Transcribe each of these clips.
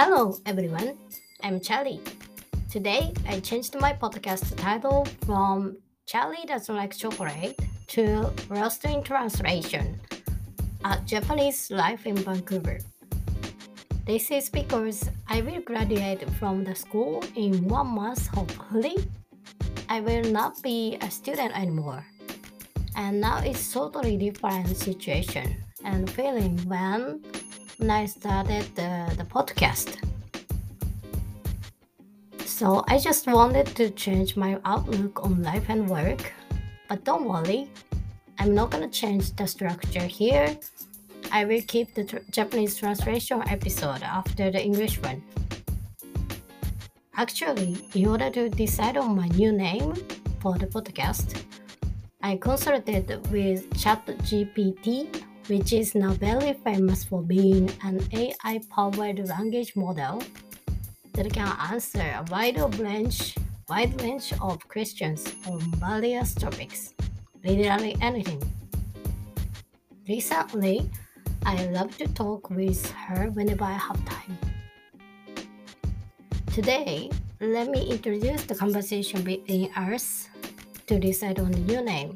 Hello, everyone. I'm Charlie. Today, I changed my podcast title from Charlie Doesn't Like Chocolate to Lost in Translation A Japanese Life in Vancouver. This is because I will graduate from the school in one month, hopefully. I will not be a student anymore. And now it's totally different situation and feeling when when I started the, the podcast. So I just wanted to change my outlook on life and work. But don't worry, I'm not gonna change the structure here. I will keep the tr- Japanese translation episode after the English one. Actually, in order to decide on my new name for the podcast, I consulted with ChatGPT which is now very famous for being an AI powered language model that can answer a wide range, wide range of questions on various topics, literally anything. Recently, I love to talk with her whenever I have time. Today, let me introduce the conversation between us to decide on the new name.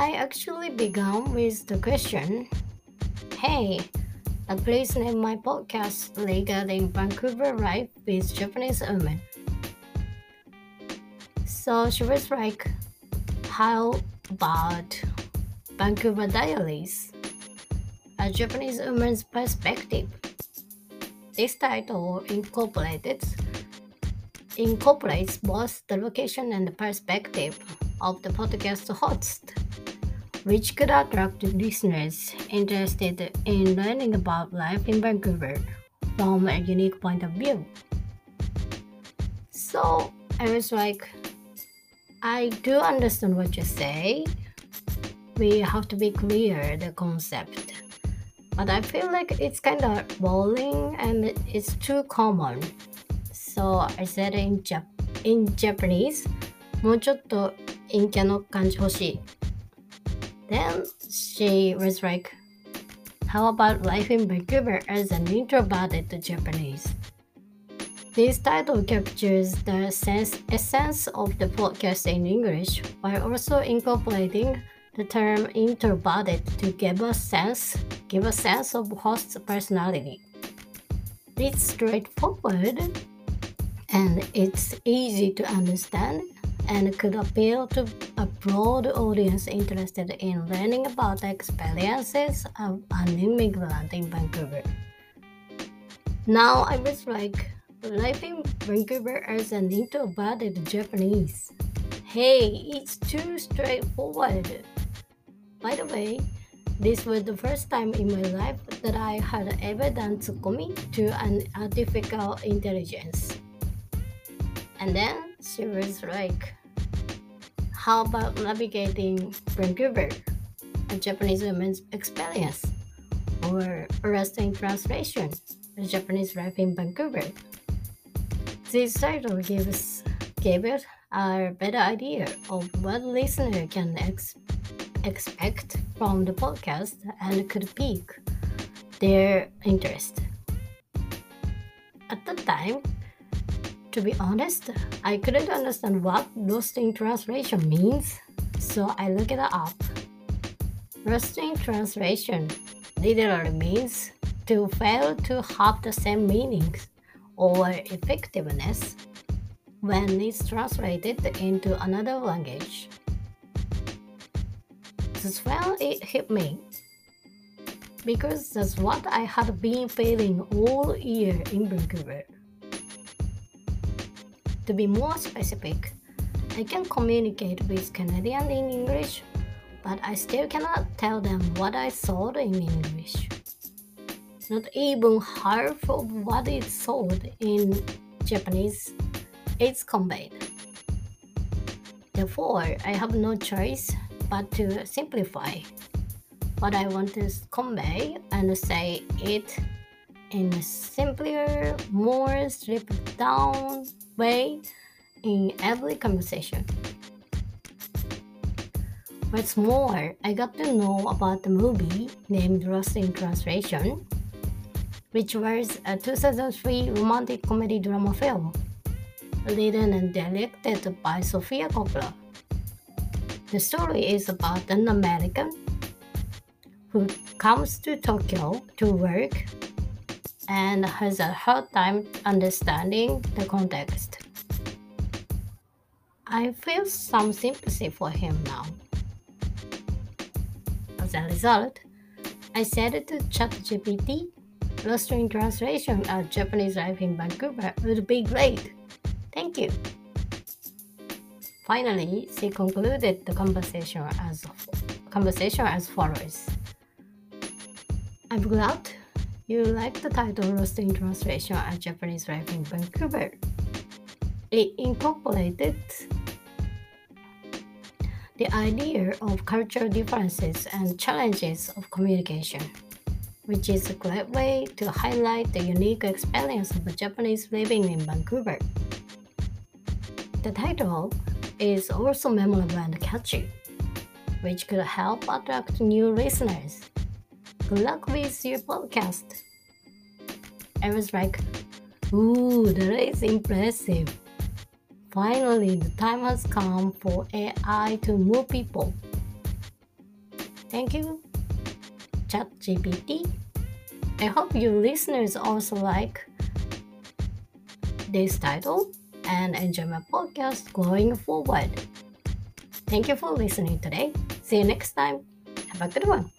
I actually began with the question Hey, uh, please name my podcast legal regarding Vancouver life with Japanese women. So she was like, How about Vancouver Diaries? A Japanese woman's perspective. This title incorporated incorporates both the location and the perspective of the podcast host which could attract listeners interested in learning about life in Vancouver from a unique point of view. So I was like, I do understand what you say. We have to be clear the concept. But I feel like it's kind of boring and it's too common. So I said in, Jap- in Japanese, もうちょっと陰キャの感じ欲しい then she was like, How about life in Vancouver as an introverted Japanese? This title captures the sense, essence of the podcast in English while also incorporating the term introverted to give a sense give a sense of host's personality. It's straightforward and it's easy to understand and could appeal to a broad audience interested in learning about the experiences of an immigrant in Vancouver. Now I was like, life in Vancouver as an introverted Japanese. Hey, it's too straightforward. By the way, this was the first time in my life that I had ever done tsukkomi to an artificial intelligence. And then she was like, how about navigating Vancouver, a Japanese woman's experience, or Lost in Translation, a Japanese life in Vancouver? This title gives gave it a better idea of what listener can ex- expect from the podcast and could pique their interest. At the time, to be honest, I couldn't understand what lost in translation means, so I looked it up. Lost in translation literally means to fail to have the same meanings or effectiveness when it's translated into another language. That's when it hit me. Because that's what I had been feeling all year in Vancouver. To be more specific, I can communicate with Canadians in English, but I still cannot tell them what I thought in English. Not even half of what is sold in Japanese is conveyed. Therefore, I have no choice but to simplify what I want to convey and say it in a simpler, more stripped down way in every conversation. What's more, I got to know about the movie named Lost in Translation, which was a 2003 romantic comedy drama film, written and directed by Sofia Coppola. The story is about an American who comes to Tokyo to work and has a hard time understanding the context. I feel some sympathy for him now. As a result, I said to ChatGPT, Lost in Translation of Japanese Life in Vancouver would be great. Thank you. Finally, she concluded the conversation as conversation as follows. I'm glad you like the title Lost in Translation A Japanese Life in Vancouver. It incorporated the idea of cultural differences and challenges of communication, which is a great way to highlight the unique experience of Japanese living in Vancouver. The title is also memorable and catchy, which could help attract new listeners. Luck with your podcast. I was like, ooh, that is impressive. Finally, the time has come for AI to move people. Thank you, ChatGPT. I hope you listeners also like this title and enjoy my podcast going forward. Thank you for listening today. See you next time. Have a good one.